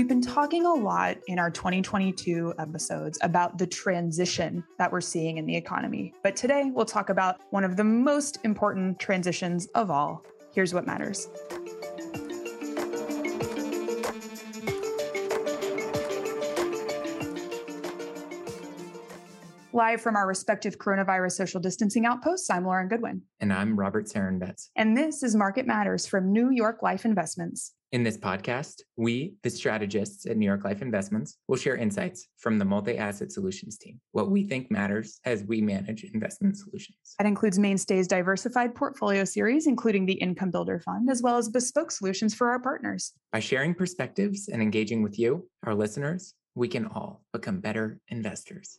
We've been talking a lot in our 2022 episodes about the transition that we're seeing in the economy. But today we'll talk about one of the most important transitions of all. Here's what matters. Live from our respective coronavirus social distancing outposts, I'm Lauren Goodwin. And I'm Robert Sarenbetz. And this is Market Matters from New York Life Investments. In this podcast, we, the strategists at New York Life Investments, will share insights from the multi asset solutions team, what we think matters as we manage investment solutions. That includes Mainstay's diversified portfolio series, including the Income Builder Fund, as well as bespoke solutions for our partners. By sharing perspectives and engaging with you, our listeners, we can all become better investors.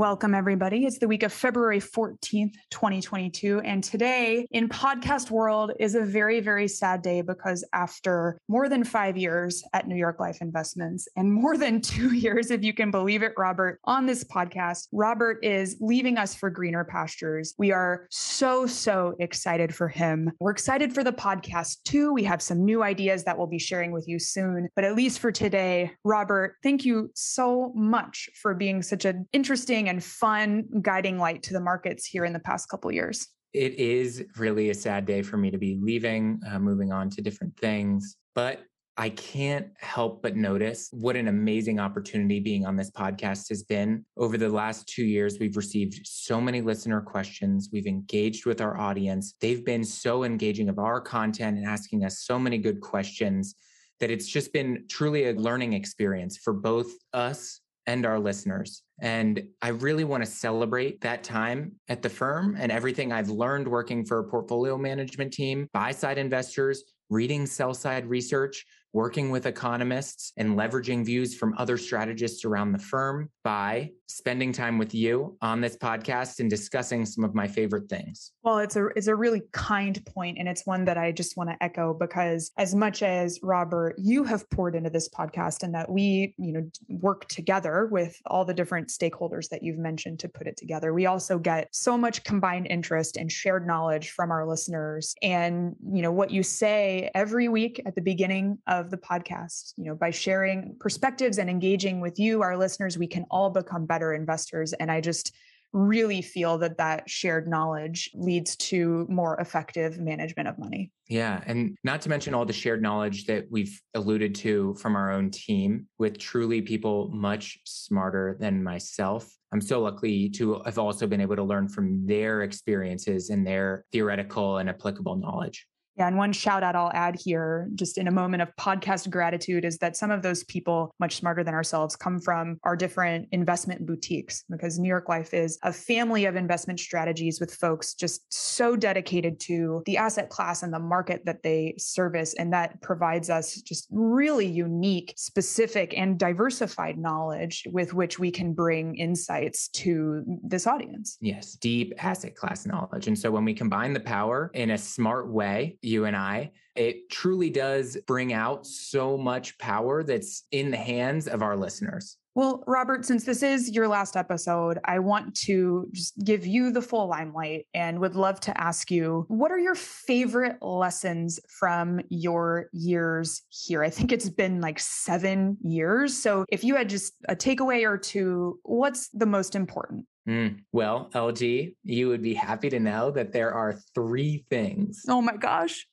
Welcome, everybody. It's the week of February 14th, 2022. And today in podcast world is a very, very sad day because after more than five years at New York Life Investments and more than two years, if you can believe it, Robert, on this podcast, Robert is leaving us for greener pastures. We are so, so excited for him. We're excited for the podcast too. We have some new ideas that we'll be sharing with you soon. But at least for today, Robert, thank you so much for being such an interesting and fun guiding light to the markets here in the past couple years. It is really a sad day for me to be leaving, uh, moving on to different things. But I can't help but notice what an amazing opportunity being on this podcast has been. Over the last two years, we've received so many listener questions. We've engaged with our audience. They've been so engaging of our content and asking us so many good questions that it's just been truly a learning experience for both us and our listeners. And I really want to celebrate that time at the firm and everything I've learned working for a portfolio management team, buy side investors, reading sell side research, working with economists and leveraging views from other strategists around the firm by spending time with you on this podcast and discussing some of my favorite things. Well, it's a it's a really kind point and it's one that I just want to echo because as much as Robert you have poured into this podcast and that we, you know, work together with all the different stakeholders that you've mentioned to put it together, we also get so much combined interest and shared knowledge from our listeners and, you know, what you say every week at the beginning of the podcast, you know, by sharing perspectives and engaging with you our listeners, we can all become better investors. And I just really feel that that shared knowledge leads to more effective management of money. Yeah. And not to mention all the shared knowledge that we've alluded to from our own team with truly people much smarter than myself. I'm so lucky to have also been able to learn from their experiences and their theoretical and applicable knowledge. Yeah, and one shout out I'll add here, just in a moment of podcast gratitude, is that some of those people, much smarter than ourselves, come from our different investment boutiques because New York Life is a family of investment strategies with folks just so dedicated to the asset class and the market that they service. And that provides us just really unique, specific, and diversified knowledge with which we can bring insights to this audience. Yes, deep asset class knowledge. And so when we combine the power in a smart way, you and I, it truly does bring out so much power that's in the hands of our listeners. Well, Robert, since this is your last episode, I want to just give you the full limelight and would love to ask you what are your favorite lessons from your years here? I think it's been like seven years. So if you had just a takeaway or two, what's the most important? Mm. Well, LG, you would be happy to know that there are three things. Oh my gosh.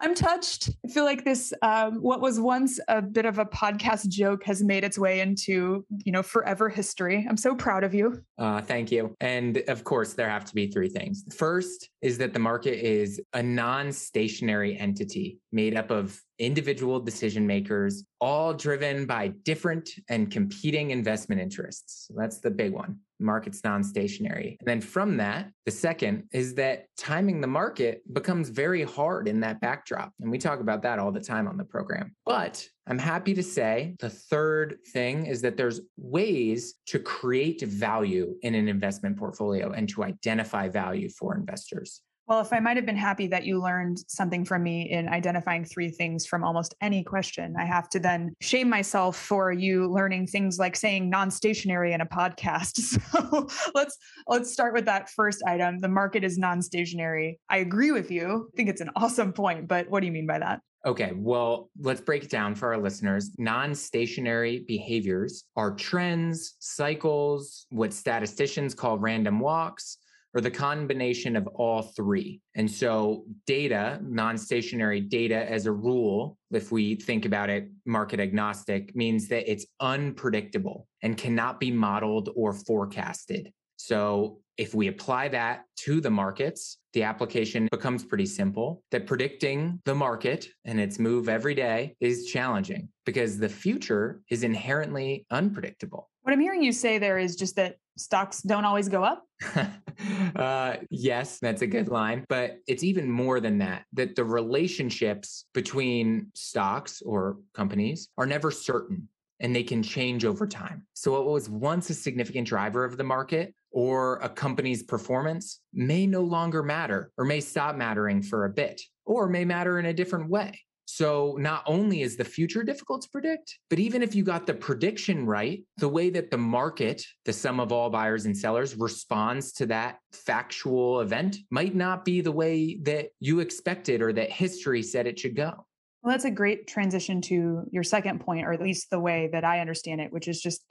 I'm touched. I feel like this, um, what was once a bit of a podcast joke, has made its way into, you know, forever history. I'm so proud of you. Uh, thank you. And of course, there have to be three things. First is that the market is a non-stationary entity made up of individual decision makers, all driven by different and competing investment interests. That's the big one. Market's non stationary. And then from that, the second is that timing the market becomes very hard in that backdrop. And we talk about that all the time on the program. But I'm happy to say the third thing is that there's ways to create value in an investment portfolio and to identify value for investors. Well, if I might have been happy that you learned something from me in identifying three things from almost any question, I have to then shame myself for you learning things like saying non-stationary in a podcast. So let's let's start with that first item. The market is non-stationary. I agree with you. I think it's an awesome point, but what do you mean by that? Okay, well, let's break it down for our listeners. Non stationary behaviors are trends, cycles, what statisticians call random walks, or the combination of all three. And so, data, non stationary data as a rule, if we think about it market agnostic, means that it's unpredictable and cannot be modeled or forecasted. So, if we apply that to the markets, the application becomes pretty simple that predicting the market and its move every day is challenging because the future is inherently unpredictable. What I'm hearing you say there is just that stocks don't always go up? uh, yes, that's a good line. But it's even more than that, that the relationships between stocks or companies are never certain and they can change over time. So, what was once a significant driver of the market or a company's performance may no longer matter or may stop mattering for a bit or may matter in a different way. So not only is the future difficult to predict, but even if you got the prediction right, the way that the market, the sum of all buyers and sellers, responds to that factual event might not be the way that you expected or that history said it should go. Well, that's a great transition to your second point, or at least the way that I understand it, which is just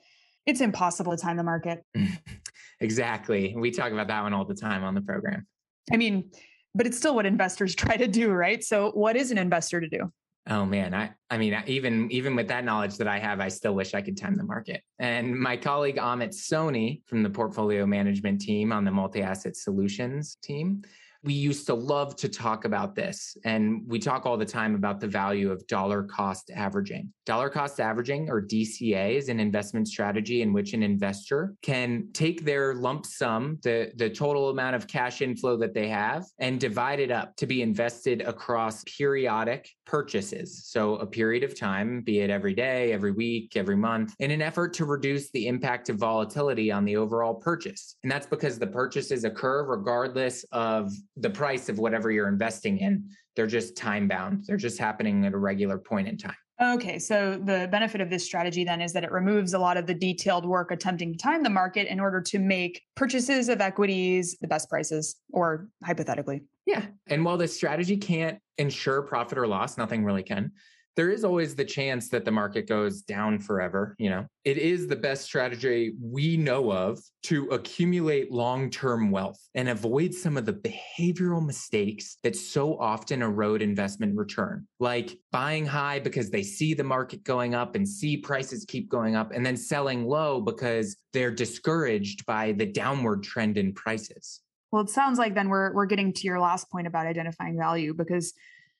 it's impossible to time the market. exactly. We talk about that one all the time on the program. I mean, but it's still what investors try to do, right? So what is an investor to do? Oh man, I I mean even even with that knowledge that I have, I still wish I could time the market. And my colleague Amit Soni from the portfolio management team on the multi-asset solutions team we used to love to talk about this. And we talk all the time about the value of dollar cost averaging. Dollar cost averaging, or DCA, is an investment strategy in which an investor can take their lump sum, the, the total amount of cash inflow that they have, and divide it up to be invested across periodic purchases. So, a period of time, be it every day, every week, every month, in an effort to reduce the impact of volatility on the overall purchase. And that's because the purchases occur regardless of the price of whatever you're investing in. They're just time bound, they're just happening at a regular point in time. Okay, so the benefit of this strategy then is that it removes a lot of the detailed work attempting to time the market in order to make purchases of equities the best prices, or hypothetically. Yeah. And while this strategy can't ensure profit or loss, nothing really can there is always the chance that the market goes down forever. You know, it is the best strategy we know of to accumulate long term wealth and avoid some of the behavioral mistakes that so often erode investment return, like buying high because they see the market going up and see prices keep going up, and then selling low because they're discouraged by the downward trend in prices. Well, it sounds like then we're we're getting to your last point about identifying value because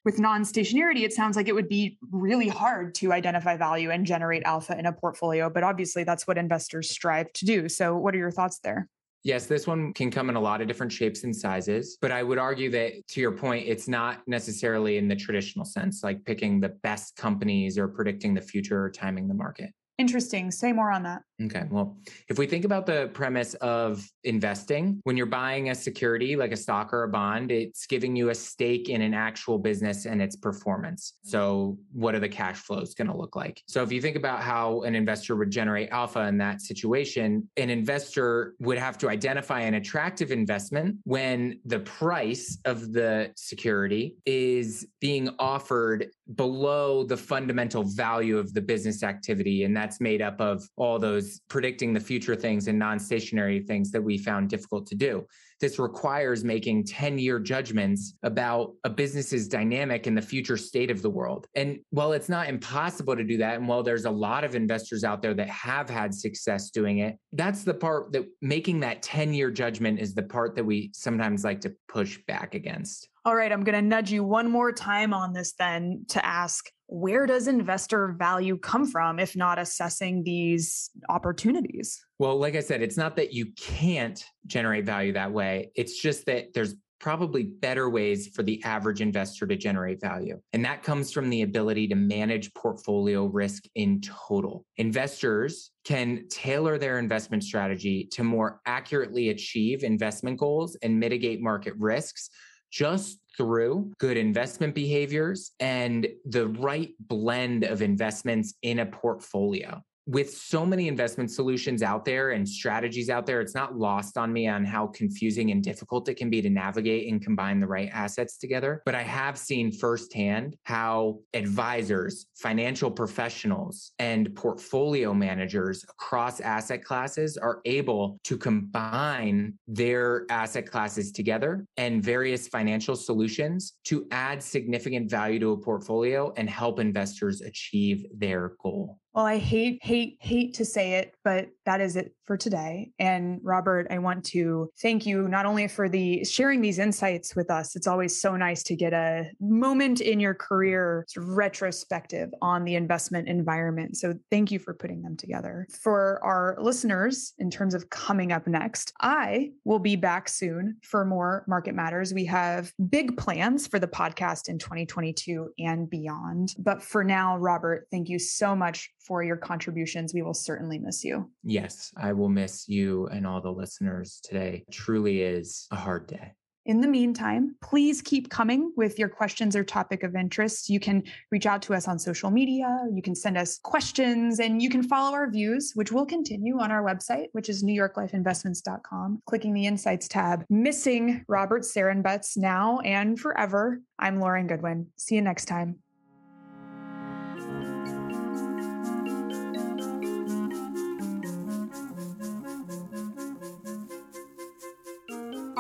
with non-stationarity it sounds like it would be really hard to identify value and generate alpha in a portfolio but obviously that's what investors strive to do so what are your thoughts there Yes, this one can come in a lot of different shapes and sizes, but I would argue that to your point, it's not necessarily in the traditional sense, like picking the best companies or predicting the future or timing the market. Interesting. Say more on that. Okay. Well, if we think about the premise of investing, when you're buying a security like a stock or a bond, it's giving you a stake in an actual business and its performance. So, what are the cash flows going to look like? So, if you think about how an investor would generate alpha in that situation, an investor would have to identify an attractive investment when the price of the security is being offered below the fundamental value of the business activity. And that's made up of all those predicting the future things and non stationary things that we found difficult to do. This requires making 10 year judgments about a business's dynamic and the future state of the world. And while it's not impossible to do that, and while there's a lot of investors out there that have had success doing it, that's the part that making that 10 year judgment is the part that we sometimes like to push back against. All right, I'm going to nudge you one more time on this then to ask where does investor value come from if not assessing these opportunities? Well, like I said, it's not that you can't generate value that way. It's just that there's probably better ways for the average investor to generate value. And that comes from the ability to manage portfolio risk in total. Investors can tailor their investment strategy to more accurately achieve investment goals and mitigate market risks just through good investment behaviors and the right blend of investments in a portfolio with so many investment solutions out there and strategies out there, it's not lost on me on how confusing and difficult it can be to navigate and combine the right assets together. But I have seen firsthand how advisors, financial professionals, and portfolio managers across asset classes are able to combine their asset classes together and various financial solutions to add significant value to a portfolio and help investors achieve their goal. Well, I hate, hate, hate to say it, but that is it for today. And Robert, I want to thank you not only for the sharing these insights with us. It's always so nice to get a moment in your career sort of retrospective on the investment environment. So thank you for putting them together. For our listeners, in terms of coming up next, I will be back soon for more market matters. We have big plans for the podcast in 2022 and beyond. But for now, Robert, thank you so much for your contributions. We will certainly miss you. Yes, I will miss you and all the listeners today. It truly is a hard day. In the meantime, please keep coming with your questions or topic of interest. You can reach out to us on social media. You can send us questions and you can follow our views, which will continue on our website, which is newyorklifeinvestments.com. Clicking the Insights tab. Missing Robert Sarenbetz now and forever. I'm Lauren Goodwin. See you next time.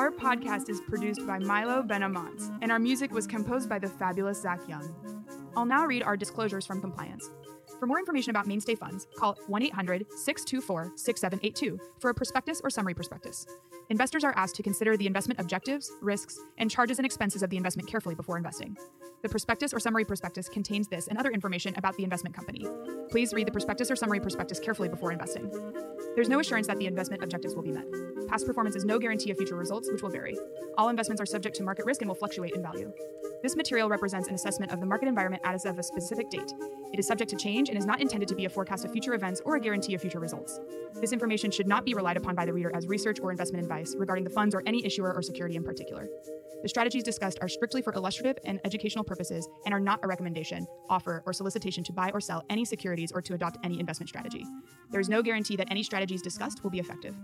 Our podcast is produced by Milo Benamont, and our music was composed by the fabulous Zach Young. I'll now read our disclosures from compliance. For more information about mainstay funds, call 1 800 624 6782 for a prospectus or summary prospectus. Investors are asked to consider the investment objectives, risks, and charges and expenses of the investment carefully before investing. The prospectus or summary prospectus contains this and other information about the investment company. Please read the prospectus or summary prospectus carefully before investing. There's no assurance that the investment objectives will be met. Past performance is no guarantee of future results, which will vary. All investments are subject to market risk and will fluctuate in value. This material represents an assessment of the market environment as of a specific date. It is subject to change and is not intended to be a forecast of future events or a guarantee of future results. This information should not be relied upon by the reader as research or investment advice regarding the funds or any issuer or security in particular. The strategies discussed are strictly for illustrative and educational purposes and are not a recommendation, offer, or solicitation to buy or sell any securities or to adopt any investment strategy. There is no guarantee that any strategies discussed will be effective.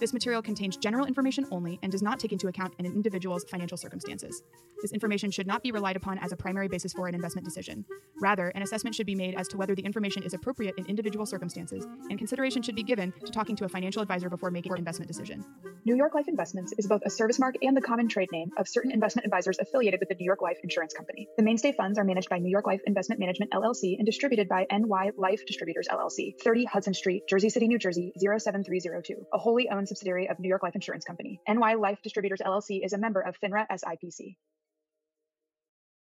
This material contains general information only and does not take into account an individual's financial circumstances. This information should not be relied upon as a primary basis for an investment decision. Rather, an assessment should be made as to whether the information is appropriate in individual circumstances, and consideration should be given to talking to a financial advisor before making an investment decision. New York Life Investments is both a service mark and the common trade name of certain investment advisors affiliated with the New York Life Insurance Company. The mainstay funds are managed by New York Life Investment Management LLC and distributed by NY Life Distributors LLC, 30 Hudson Street, Jersey City, New Jersey 07302, a wholly owned subsidiary of New York Life Insurance Company. NY Life Distributors LLC is a member of FINRA SIPC.